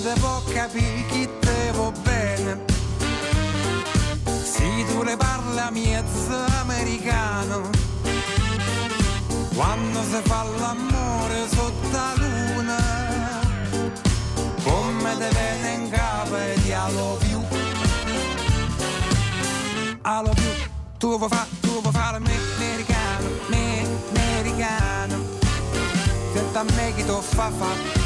devo capire chi devo bene. Se tu le parla miezza americano, quando si fa l'amore sotto la luna, come te viene in capo e ti alo più. Alo più, tu vuoi fare, tu vuoi fare americano, me, americano. Senta a me chi ti fa fa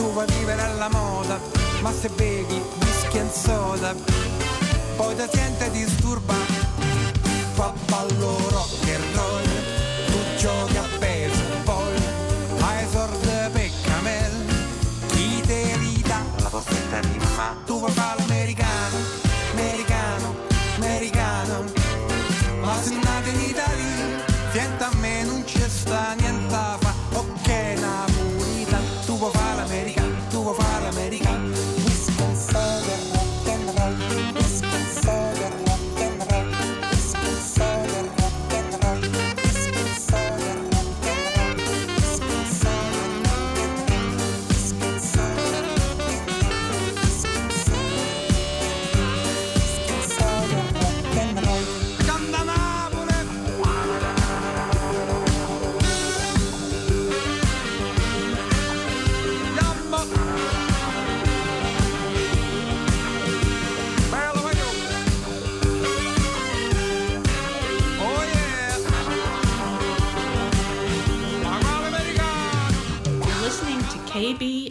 tu vuoi vivere alla moda, ma se bevi whisky e soda, poi ti sente disturba, fa ballo rock and roll, tu giochi a baseball, hai sordi per camel, chi te li dà? La di mamma, tu vuoi fare l'americano,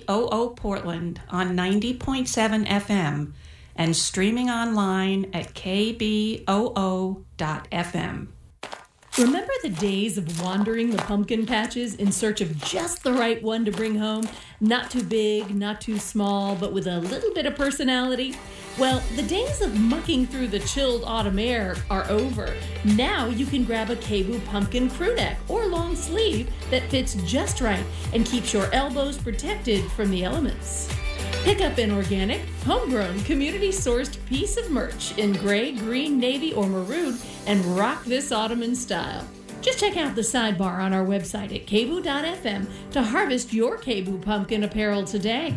KBOO Portland on 90.7 FM and streaming online at kboo.fm. Remember the days of wandering the pumpkin patches in search of just the right one to bring home? Not too big, not too small, but with a little bit of personality? Well, the days of mucking through the chilled autumn air are over. Now you can grab a KBOO pumpkin crew neck or long sleeve that fits just right and keeps your elbows protected from the elements. Pick up an organic, homegrown, community sourced piece of merch in gray, green, navy, or maroon and rock this autumn in style. Just check out the sidebar on our website at kboo.fm to harvest your KBOO pumpkin apparel today.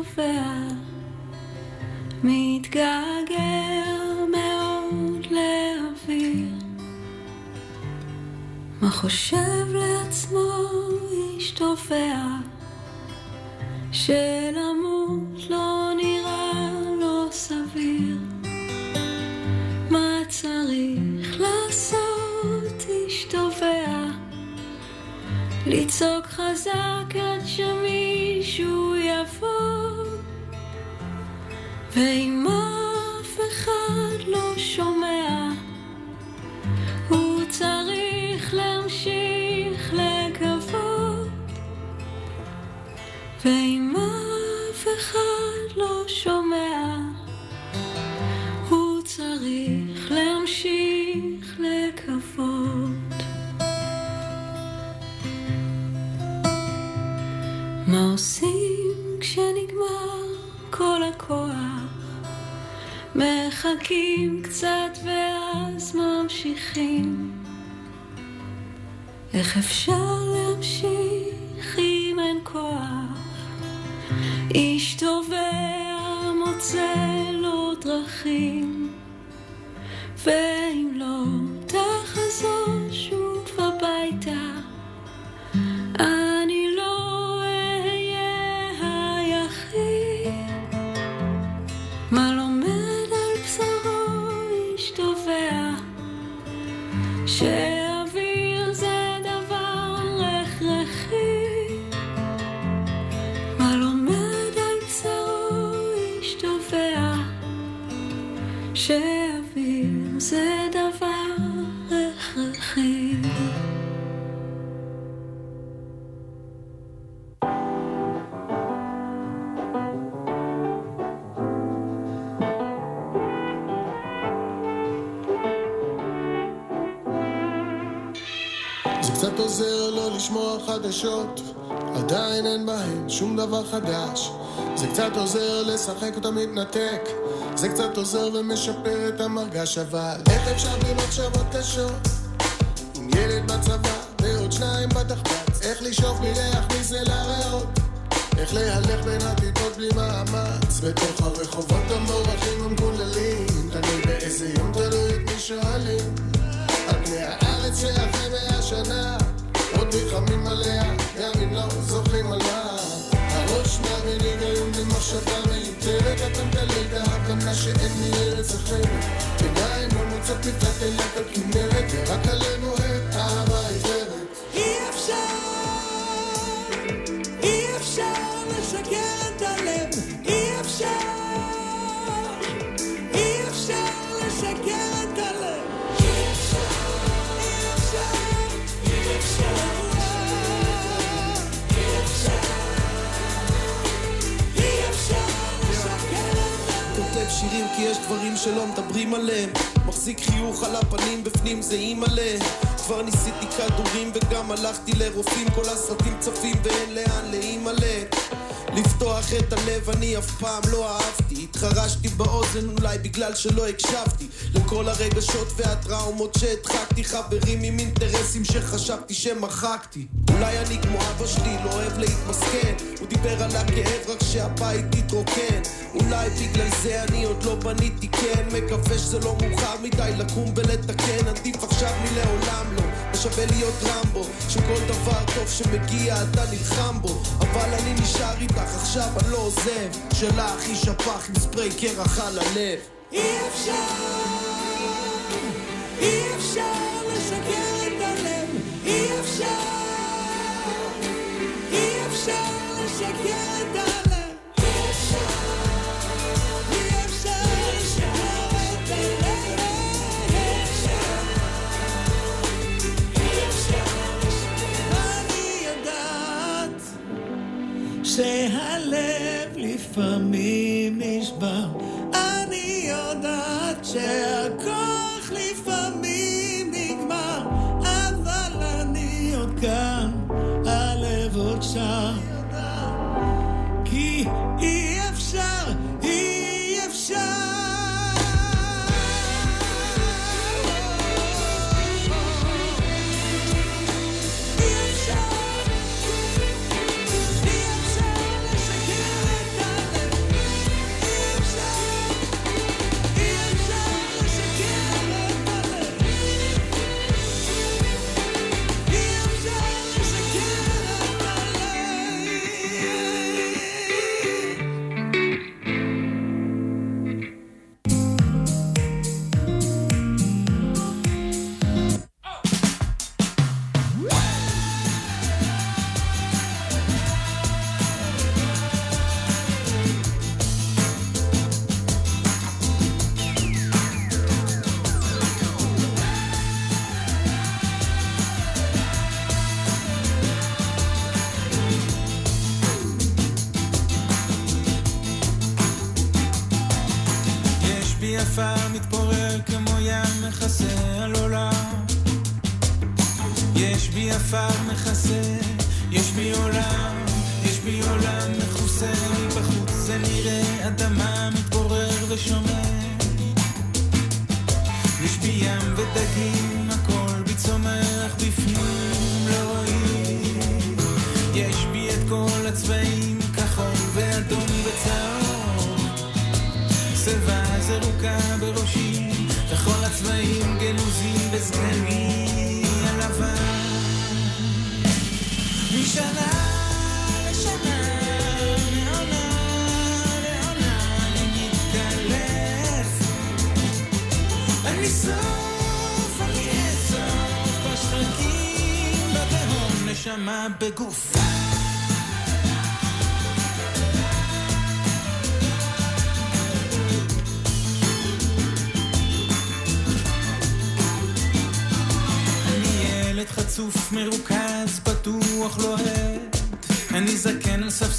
השתופע, מתגעגע מאוד לאוויר. מה חושב לעצמו השתופע, שלמות לא נראה לו סביר. מה צריך לעשות השתופע? לצעוק חזק עד שמישהו יבוא ואם אף אחד לא שומע הוא צריך להמשיך לקוות ואם אף אחד לא שומע הוא צריך להמשיך לקוות מה עושים כשנגמר כל הכוח? מחכים קצת ואז ממשיכים. איך אפשר להמשיך אם אין כוח? איש תובע מוצא לו דרכים, ואם דבר חדש. זה קצת עוזר לשחק אותה מתנתק, זה קצת עוזר ומשפר את המרגש, אבל איך אפשר בלי מחשבות קשות? עם ילד בצבא ועוד שניים בתחבץ, איך לשאוף בלי להכניס אל הריאות? איך להלך בין הטיפות בלי מאמץ? בתוך הרחובות המורחים המקוללים תלוי באיזה יום תלוי את מי שואלים. על פני הארץ שאחרי מאה שנה עוד נלחמים עליה גם אם לא זוכרים על מה הראש מאמין היגיון במחשבה מיותרת אתה מגלה את ההבנה שאין לי ארץ אחרת עיניים לא מוצאות מפלט אילת על כנרת ורק עלינו אוהב אהבה עיוורת אי אפשר, אי אפשר לשקר שירים כי יש דברים שלא מדברים עליהם. מחזיק חיוך על הפנים, בפנים זה אימא'לה. כבר ניסיתי כדורים וגם הלכתי לרופאים. כל הסרטים צפים ואין לאן לאימא'לה. לפתוח את הלב אני אף פעם לא אהבתי. התחרשתי באוזן אולי בגלל שלא הקשבתי. לכל הרגשות והטראומות שהדחקתי חברים עם אינטרסים שחשבתי שמחקתי. אולי אני כמו אבא שלי לא אוהב להתמסכן דיבר על הכאב רק שהבית יתרוקן אולי בגלל זה אני עוד לא בניתי כן מקווה שזה לא מאוחר מדי לקום ולתקן. עדיף עכשיו מלעולם לא. שווה להיות רמבו שכל דבר טוב שמגיע אתה נלחם בו. אבל אני נשאר איתך עכשיו אני לא עוזב. שלך היא שפך עם ספרי קרח על הלב. אי אפשר, אי אפשר לשקר את הלב, אי אפשר, שהלב לפעמים נשבר. אני יודעת שהכוח לפעמים נגמר, אבל אני עוד כאן, הלב עוד שר.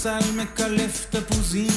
ספסל, מקלף תפוזים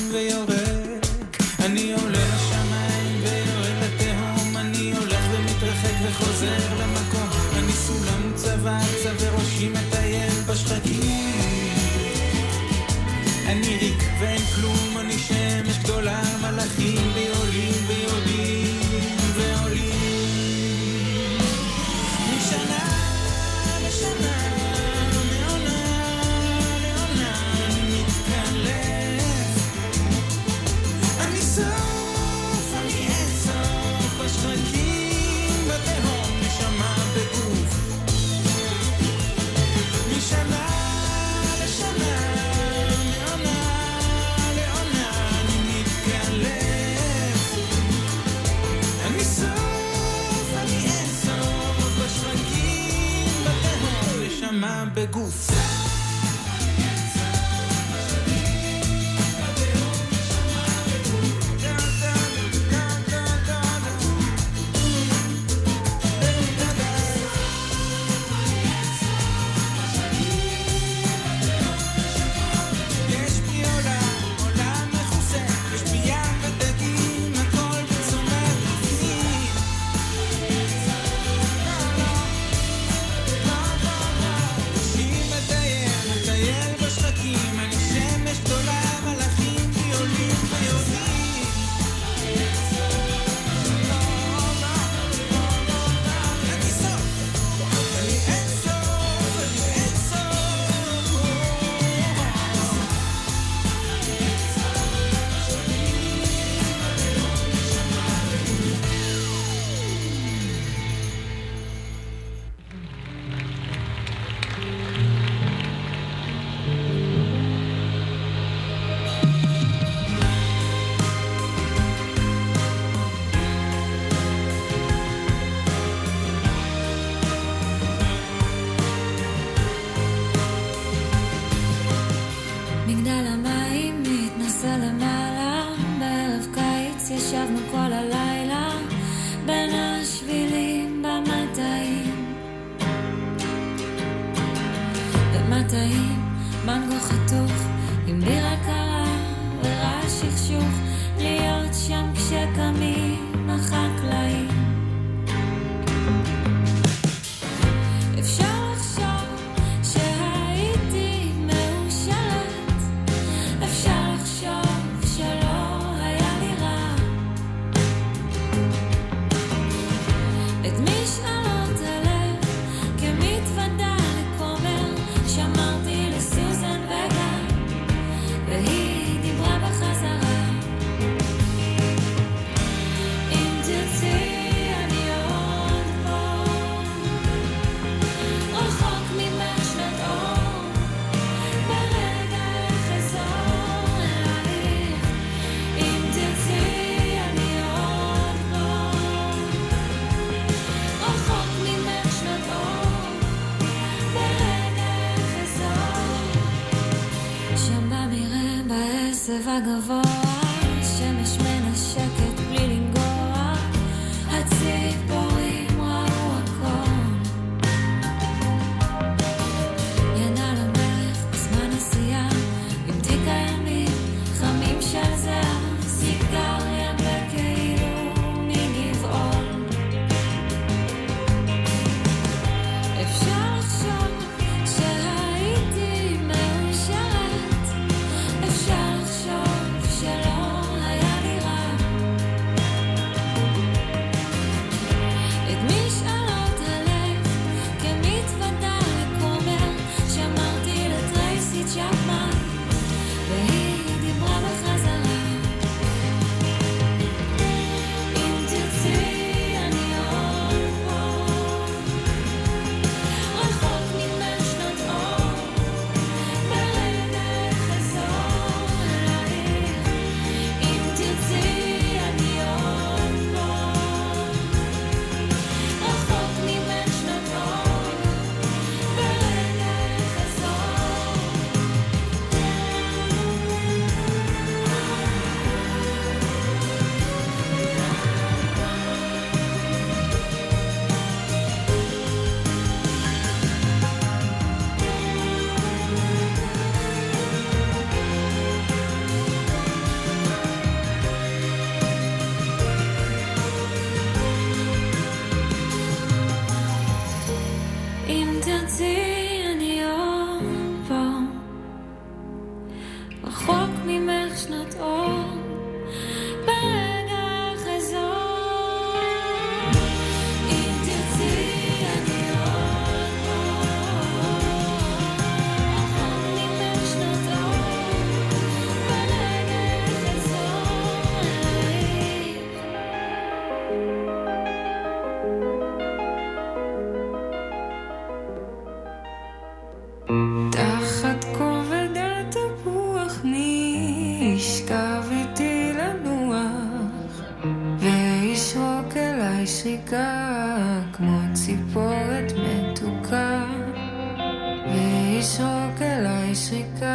Isokalaisika,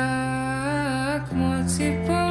kmo tsipo.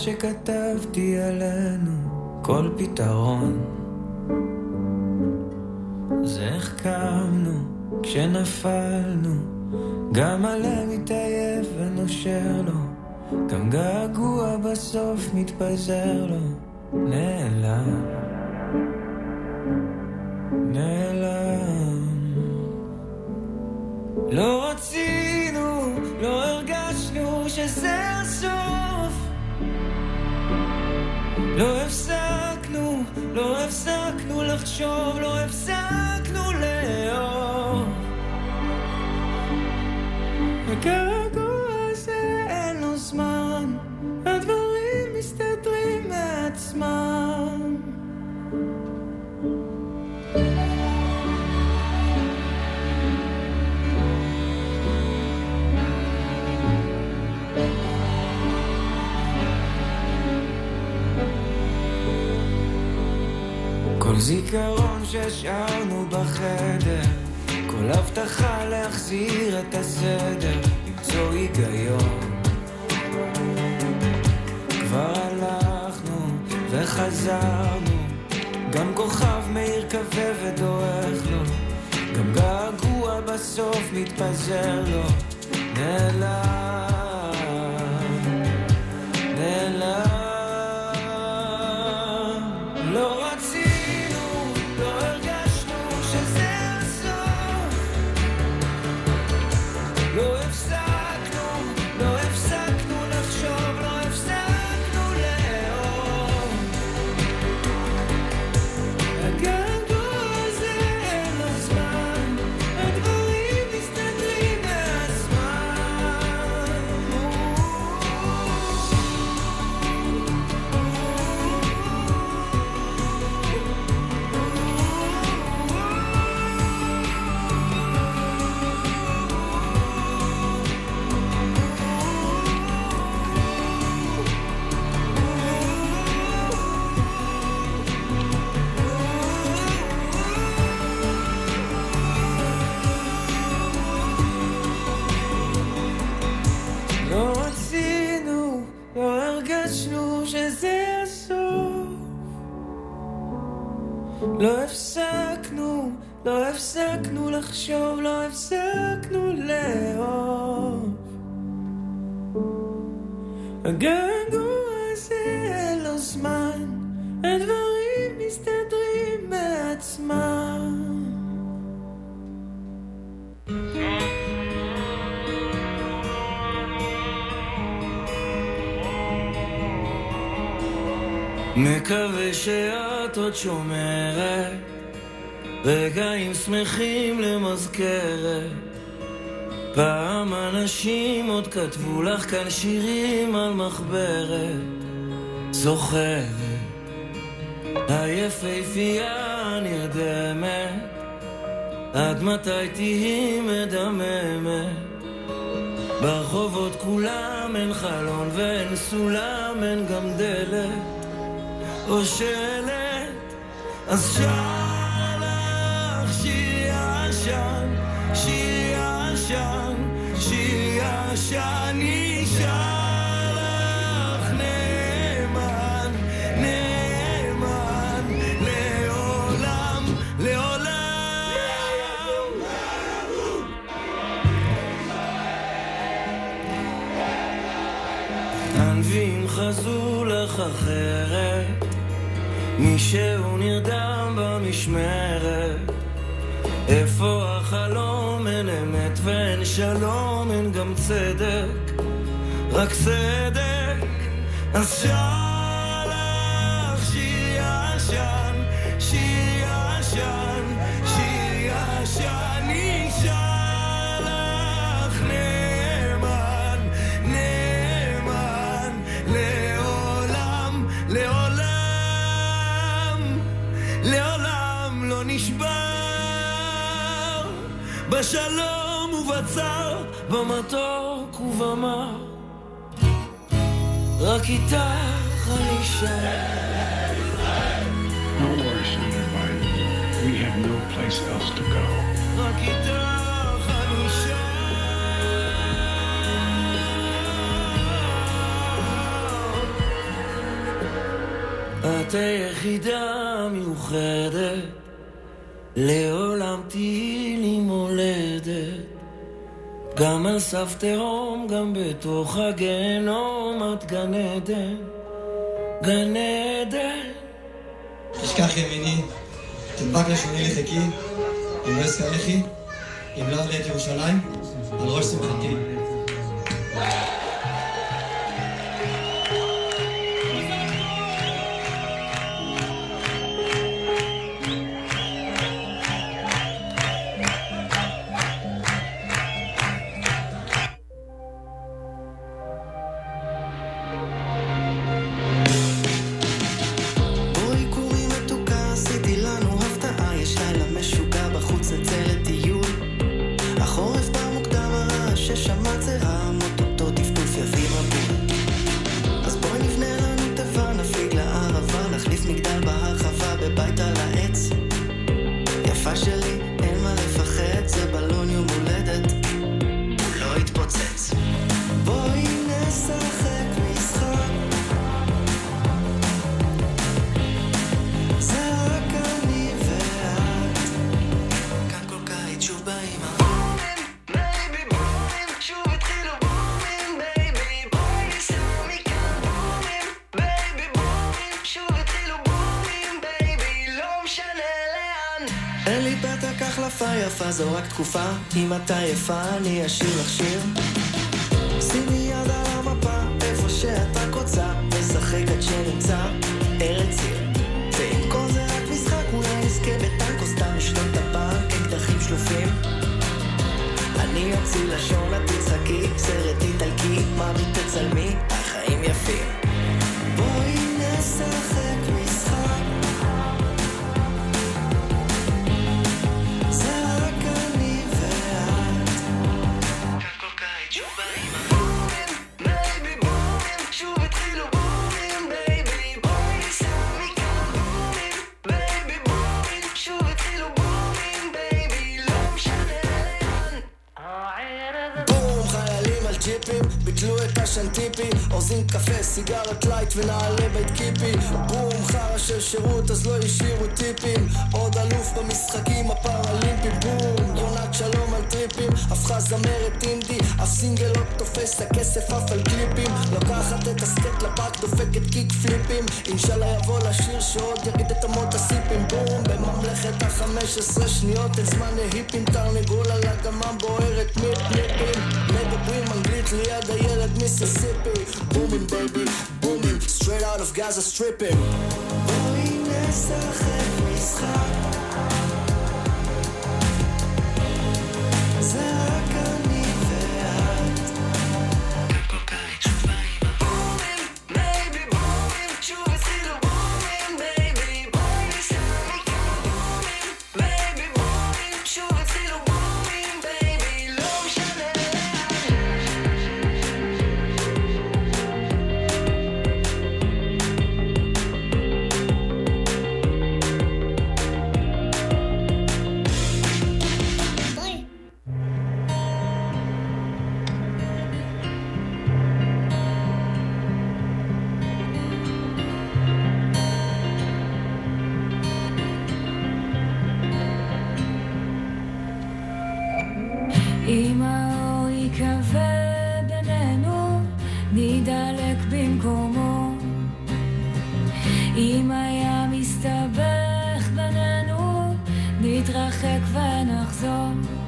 שכתבתי עלינו כל פתרון. זה איך קמנו כשנפלנו? גם הלב מתעייף ונושר לו גם געגוע בסוף מתפזר לו. וחזרנו, גם כוכב מאיר כבה ודורך לו, גם געגוע בסוף מתפזר לו, נעלם. הגעגוע הזה אין לו זמן, הדברים מסתדרים מעצמם. מקווה שאת עוד שומרת רגעים שמחים למזכרת פעם אנשים עוד כתבו לך כאן שירים על מחברת זוכרת. היפהפייה נרדמת עד מתי תהיי מדממת? ברחובות כולם אין חלון ואין סולם אין גם דלת או שלט. אז שר מישהו נרדם במשמרת. איפה החלום? אין אמת ואין שלום אין גם צדק. רק צדק. אז שר בשלום ובצר במתוק ובמר רק איתך אני שר No worries, son divided. We have no place else to go. רק איתך אני שר את היחידה מיוחדת לעולם תהיי לי מולדת גם על סף תהום, גם בתוך הגיהנום את גן עדן גן עדן תשכח ימיני, תדבק לשוני לחיקי, אם לא אשכחי, אם לא אעלה את ירושלים, על ראש שמחתי. אם את עייפה אני לייט ונעלי בית קיפי. בום, חרא של שירות אז לא השאירו טיפים. עוד אלוף במשחקים הפראלימפיים. בום, יונת שלום על טריפים. הפכה זמרת אינדי, אף סינגל לא תופס הכסף עף על קליפים. לוקחת את הסקייט לפארק, דופקת קיק פליפים. אינשאללה יבוא השיר שעוד יניד את אמות הסיפים. בום, בממלכת החמש עשרה שניות אין זמן להייפים. תרנגול על אדמה בוערת מפליפים. מדברים אנגלית ליד הילד מיסיסיפי. בומים בייבי, out of Gaza stripping בואי נשחק משחק אם הים יסתבך בינינו, נתרחק ונחזור.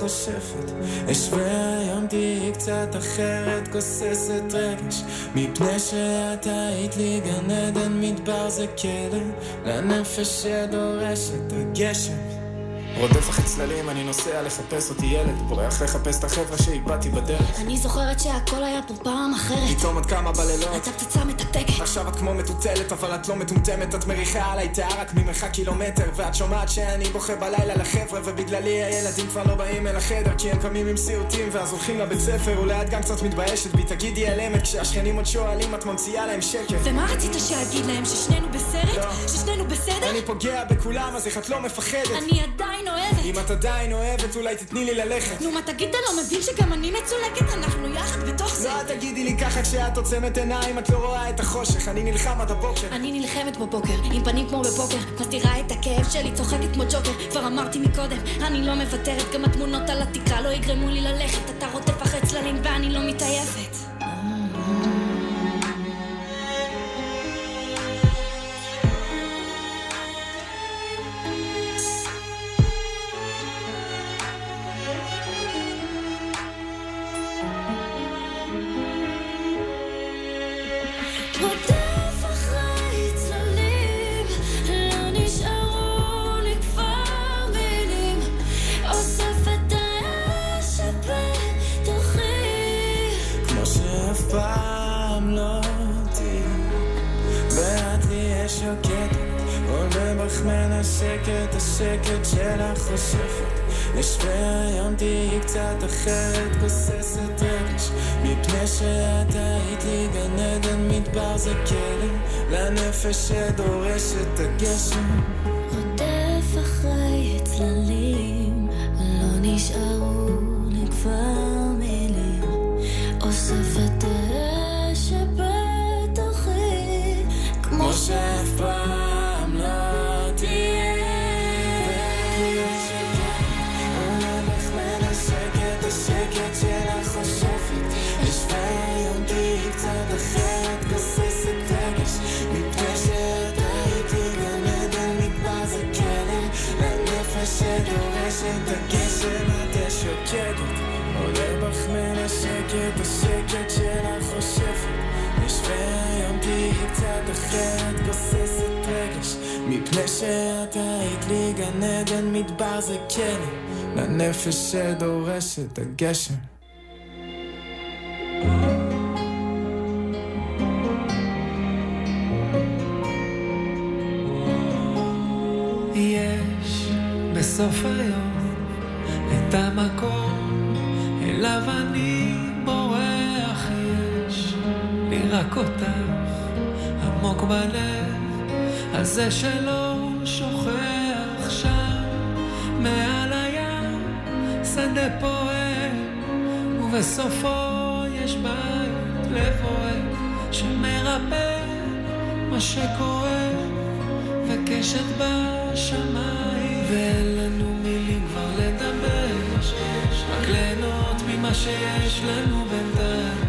חושפת. אש והיום תהיי קצת אחרת גוססת רגש. מפני שאת היית לי גן עדן מדבר זה כלא. לנפש שדורשת הגשם רודף אחרי צללים, אני נוסע לחפש אותי ילד, בורח לחפש את החבר'ה שאיבדתי בדרך. אני זוכרת שהכל היה פה פעם אחרת. פתאום את קמה בלילות, הייתה פצצה מתקתקת. עכשיו את כמו מטוטלת, אבל את לא מטומטמת, את מריחה עליי תאה רק ממרחק קילומטר, ואת שומעת שאני בוכה בלילה לחבר'ה, ובגללי הילדים כבר לא באים אל החדר, כי הם קמים עם סיוטים, ואז הולכים לבית ספר, אולי את גם קצת מתביישת בי, תגידי על אמת, כשהשכנים עוד שואלים, את ממציאה להם שקר. ומה רצית שאגיד להם? ששנינו בסרט? ששנינו בסדר? אני פוגע בכולם, אז איך את לא מפחדת? אני עדיין אוהבת. אם את עדיין אוהבת, אולי תתני לי ללכת. נו, מה תגיד, אתה לא מבין שגם אני מצולקת? אנחנו יחד בתוך זה. לא, תגידי לי ככה כשאת עוצמת עיניים, את לא רואה את החושך, אני נלחם עד הבוקר. אני נלחמת בבוקר, עם פנים כמו בפוקר, מסתירה את הכאב שלי, צוחקת כמו ג'וקר. כבר אמרתי מקודם, אני לא מוותרת, גם התמונות על התקרה לא יגרמו לי ללכת. אתה רוטף אחרי צללים ואני לא מתעייפת. עדן, מדבר זה כלא, לנפש שדורשת את הגשם. רודף אחרת, גוססת רגש. מפני שאת היית לי גן עדן, מדבר זה כלא. לנפש שדורשת הגשם. בסוף היום את המקום אליו אני בורח, יש לי רק אותך עמוק בלב, הזה שלא שוכח שם מעל הים, שדה פועם, ובסופו יש בית לב אוהב שמרפא מה שכואב. וקשת בשמיים ואין לנו מילים כבר לדבר רק ליהנות ממה שיש לנו בינתיים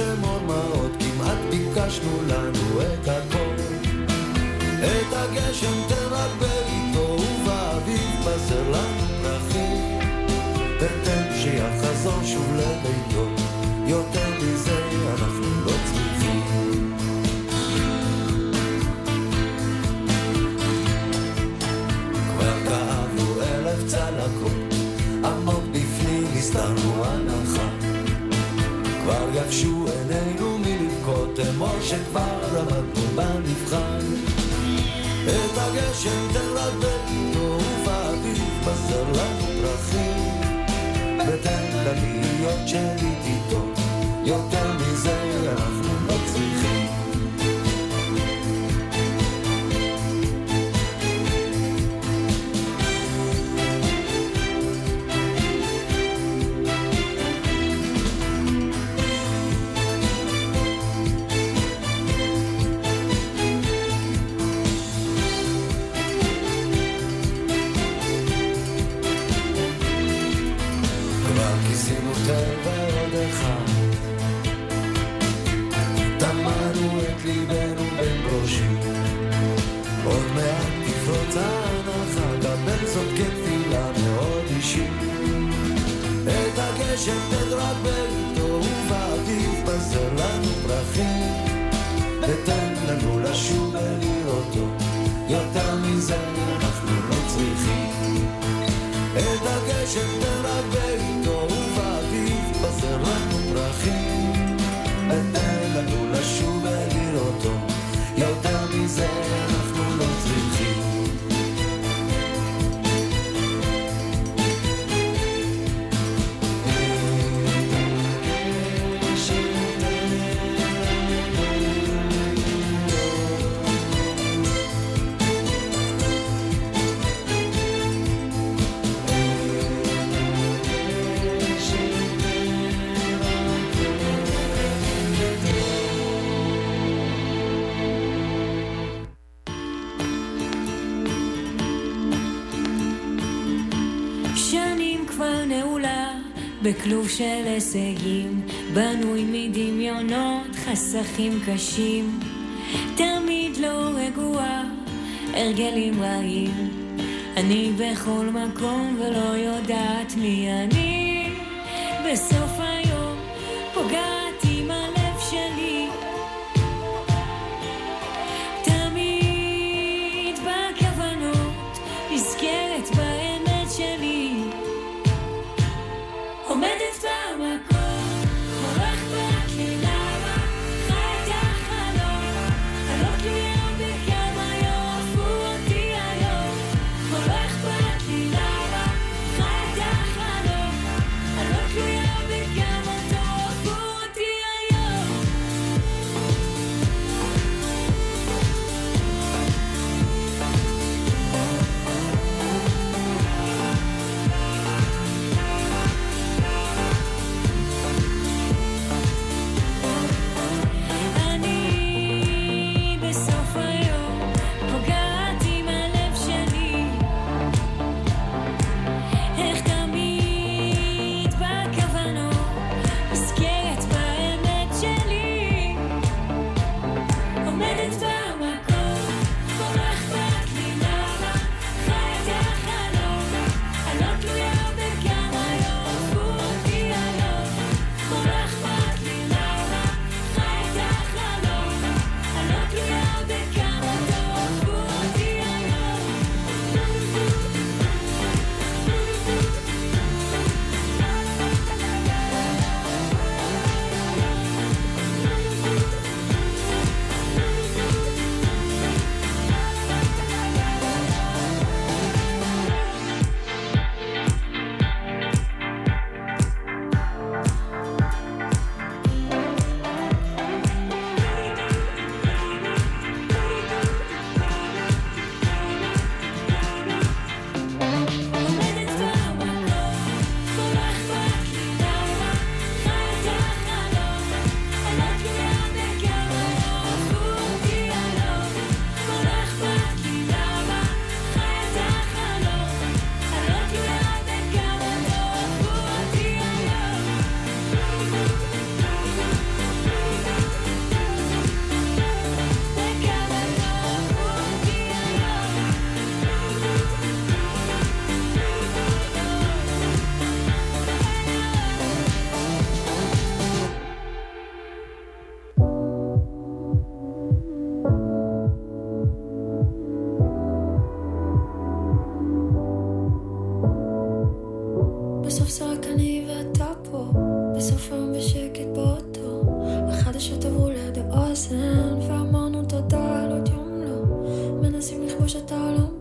je שכבר למדנו במבחן. את הגשם תלבד איתו ובאביב בשר לנו פרחים ותן לנו בכלוב של הישגים, בנוי מדמיונות, חסכים קשים. תמיד לא רגועה, הרגלים רעים. אני בכל מקום ולא יודעת מי אני. בסוף מנסים לכבוש את העולם.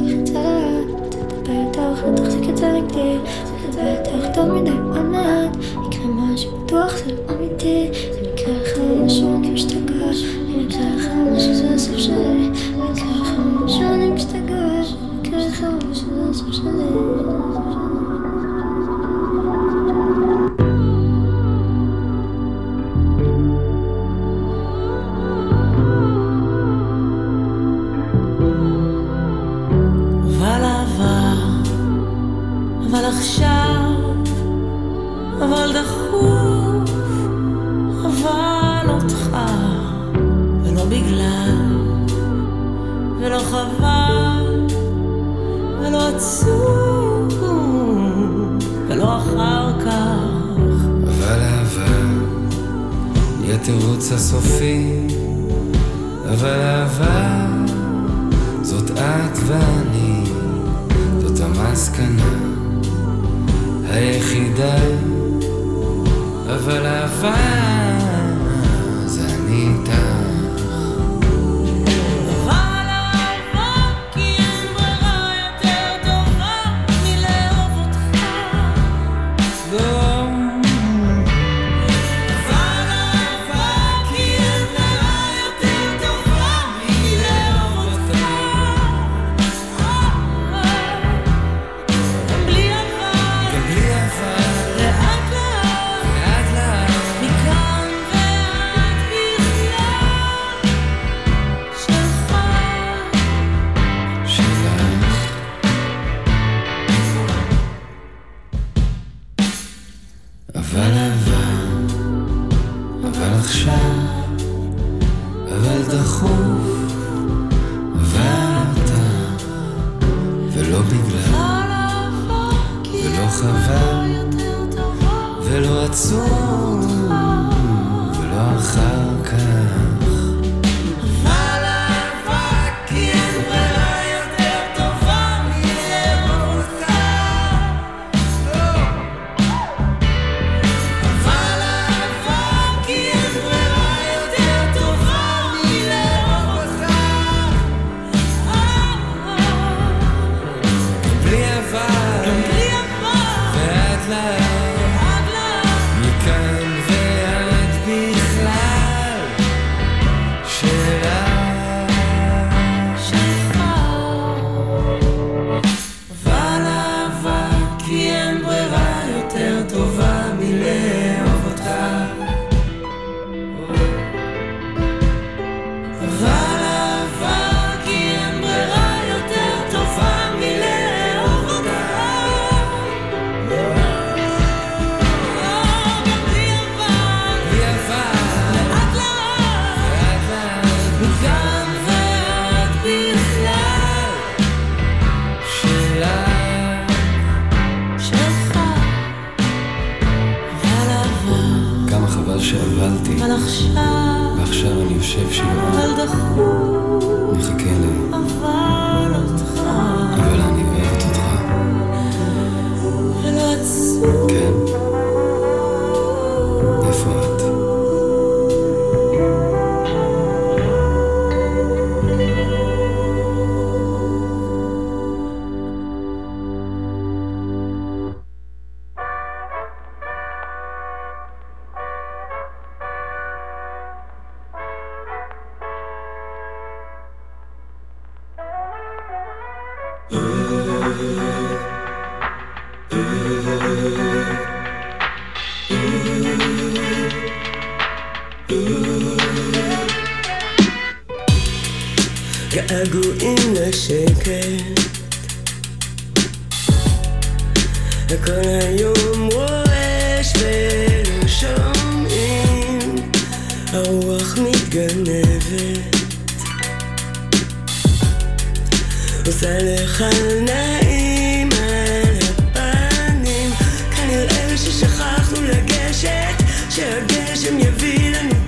תחזיק את זה לאט, תדבר איתך, אל תחזיק את זה נגדי, זה כזה יותר טוב מדי עוד מעט, יקרה מה שבטוח זה לא אמיתי, זה מקרה אחר משהו אני משתגע, זה מקרה אחר משהו זה הסוף שלי, זה מקרה אחר משהו אני משתגע, זה מקרה אחר משהו זה הסוף שלי. געגועים לשקט וכל היום רועש ולא שומעים הרוח מתגנב עושה לך נעים על הפנים. כנראה ששכחנו לגשת שהגשם יביא לנו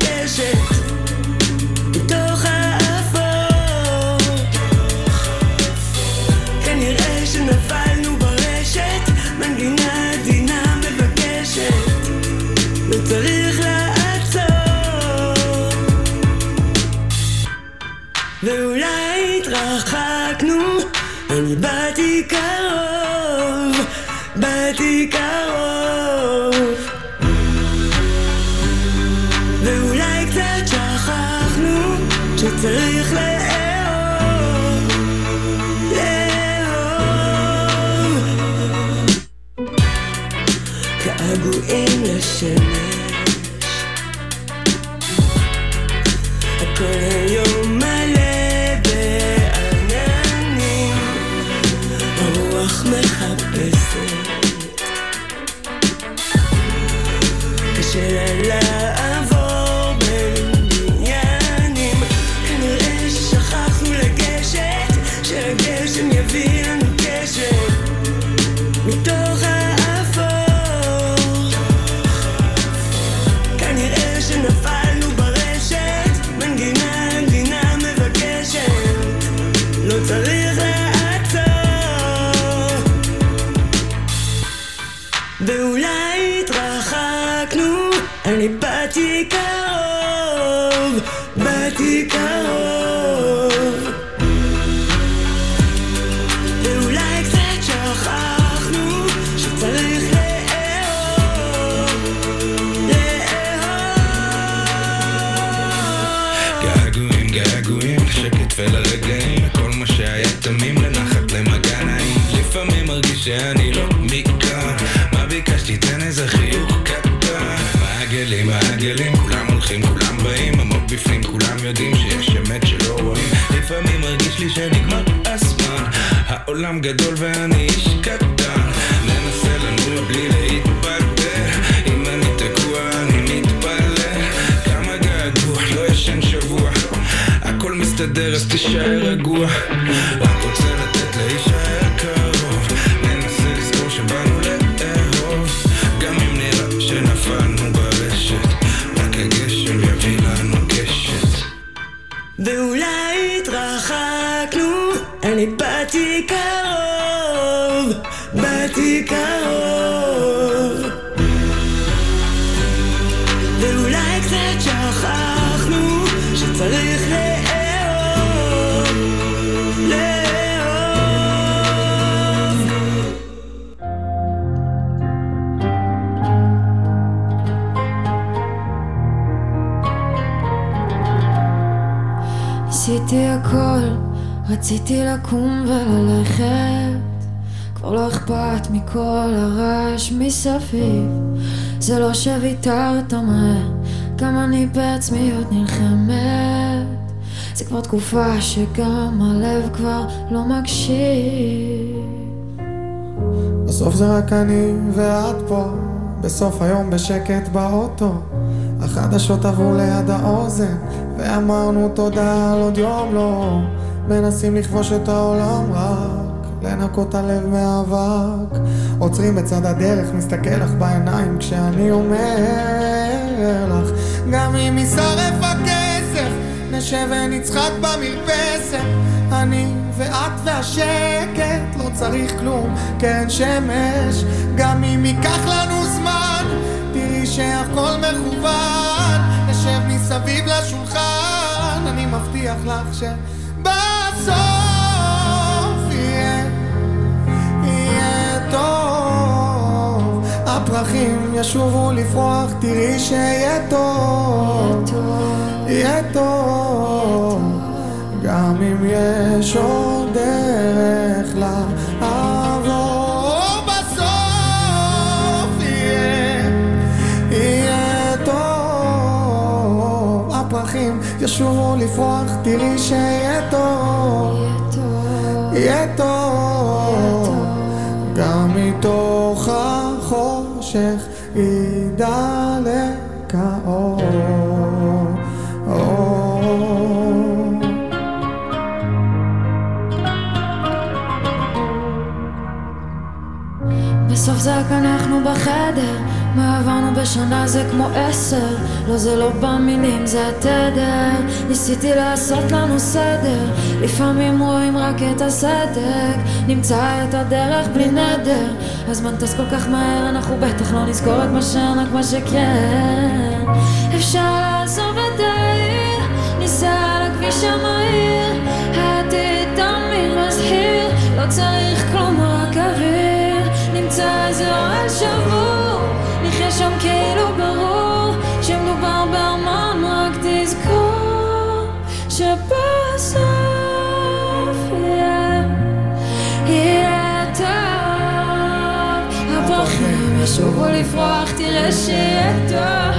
כבר לא אכפת מכל הרעש מסביב. זה לא שוויתרת מהר גם אני בעצמיות נלחמת. זה כבר תקופה שגם הלב כבר לא מקשיב. בסוף זה רק אני ואת פה בסוף היום בשקט באוטו. החדשות עברו ליד האוזן ואמרנו תודה על עוד יום לא. מנסים לכבוש את העולם רב לנקות הלב מאבק עוצרים בצד הדרך, מסתכל לך בעיניים כשאני אומר לך, גם אם יישרף הכסף, נשב ונצחק במרפסת. אני ואת והשקט, לא צריך כלום, כן שמש. גם אם ייקח לנו זמן, תראי שהכל מכוון. נשב מסביב לשולחן, אני מבטיח לך שבסוף... טוב. הפרחים ישובו לפרוח תראי שיהיה טוב. יהיה טוב. גם אם יש עוד דרך יהיה יהיה טוב. הפרחים ישובו לפרוח תראי שיהיה טוב. יהיה טוב. גם מתוך החושך ידלק האור. אור. בסוף זה רק אנחנו בחדר. מה עברנו בשנה זה כמו עשר. לא זה לא במילים זה התדר. ניסיתי לעשות לנו סדר לפעמים רואים רק את הסדק נמצא את הדרך בלי נדר. הזמן טס כל כך מהר אנחנו בטח לא נזכור את מה שאין רק מה שכן. אפשר לעזוב את העיר ניסע על הכביש המהיר לפרוח תראה שיהיה טוב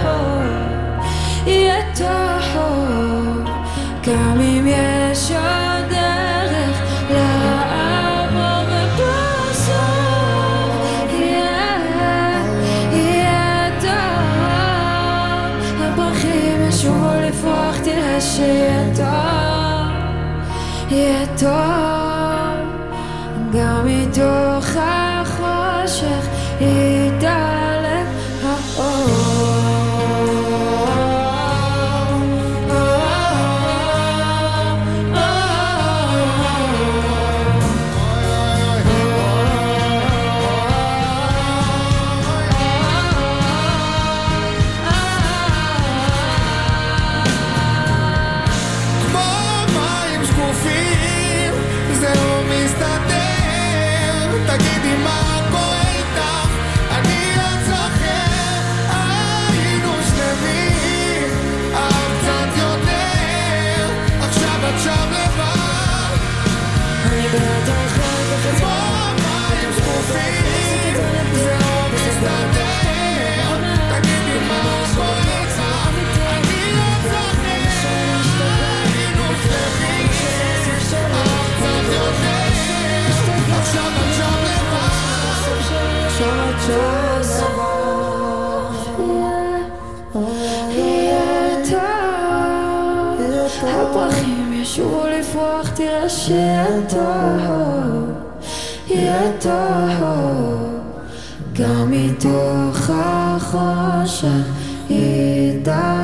לפרוח תראה שיהיה טוב יהיה טוב גם מתוך החושך ידלק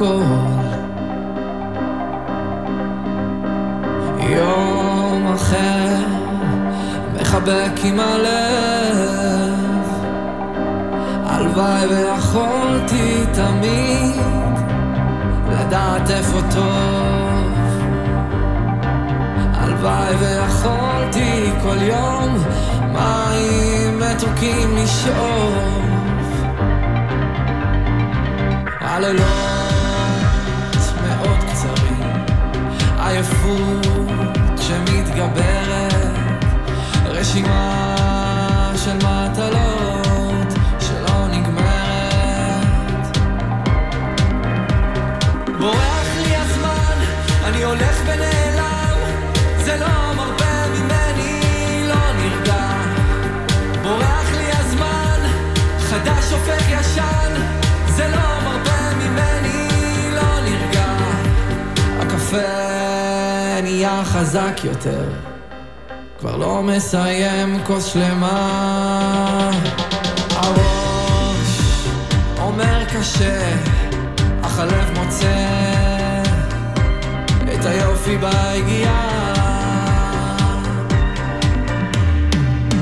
בהכל יום אחר מחבק עם הלב. הלוואי ויכולתי תמיד לדעת איפה טוב. הלוואי ויכולתי כל יום מים מתוקים לשאוב הלילות עייפות שמתגברת, רשימה של מטלות שלא נגמרת. בורח לי הזמן, אני הולך ונעלם, זה לא מרפה ממני, לא נרגע. בורח לי הזמן, חדש הופך ישן, זה לא מרפה ממני, לא נרגע. הקפה חזק יותר, כבר לא מסיים כוס שלמה. הראש אומר קשה, אך הלב מוצא את היופי בהגיעה.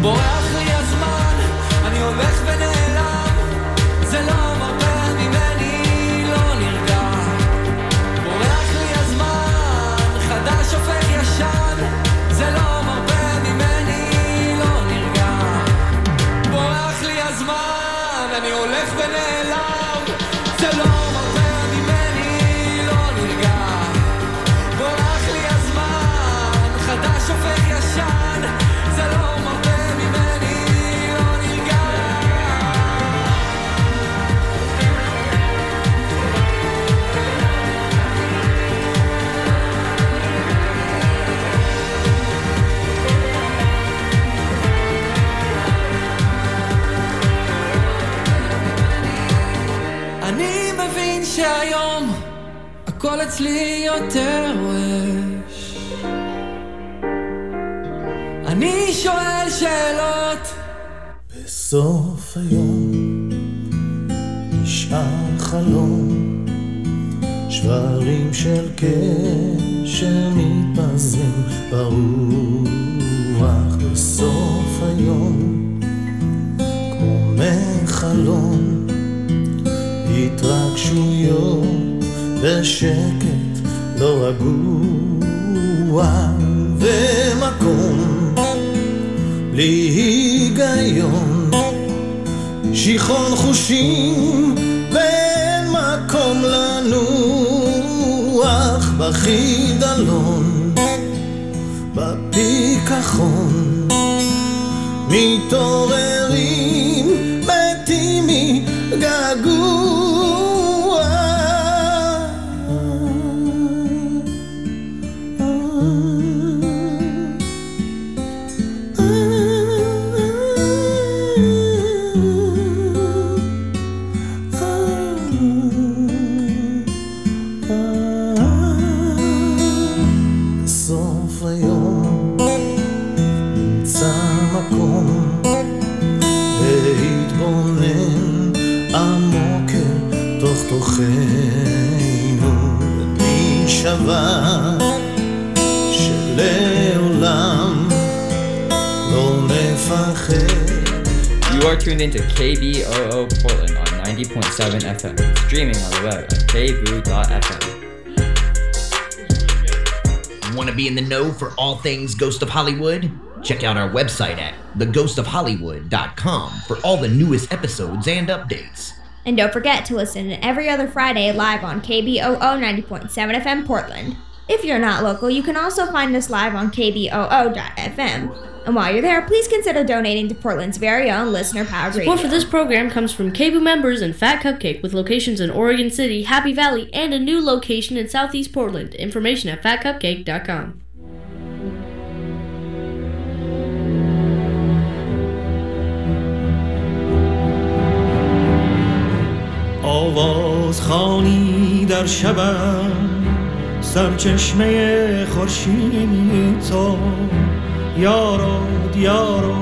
בורח שהיום הכל אצלי יותר רועש. אני שואל שאלות בסוף היום נשאר חלום, שברים של קשר מתפזרים ברוח בסוף היום, כמו מחלום, התרגשויות בשקט לא רגוע, ומקום בלי היגיון, שיכרון חושים ואין מקום לנוח בחידלון, בפיכחון, מתעוררים מתים מגעגוע. להישבע שלעולם לא נפחד You are tuned into KBOO Portland on 90.7 FM, streaming on the web at kboo.fm. Want to be in the know for all things Ghost of Hollywood? Check out our website at theghostofhollywood.com for all the newest episodes and updates. And don't forget to listen every other Friday live on KBOO 90.7 FM Portland. If you're not local, you can also find us live on KBOO.FM. And while you're there, please consider donating to Portland's very own listener powered radio. Support for this program comes from KBOO members and Fat Cupcake with locations in Oregon City, Happy Valley, and a new location in Southeast Portland. Information at fatcupcake.com. آواز خانی در شبم سرچشمه خورشید تو. یارو دیارو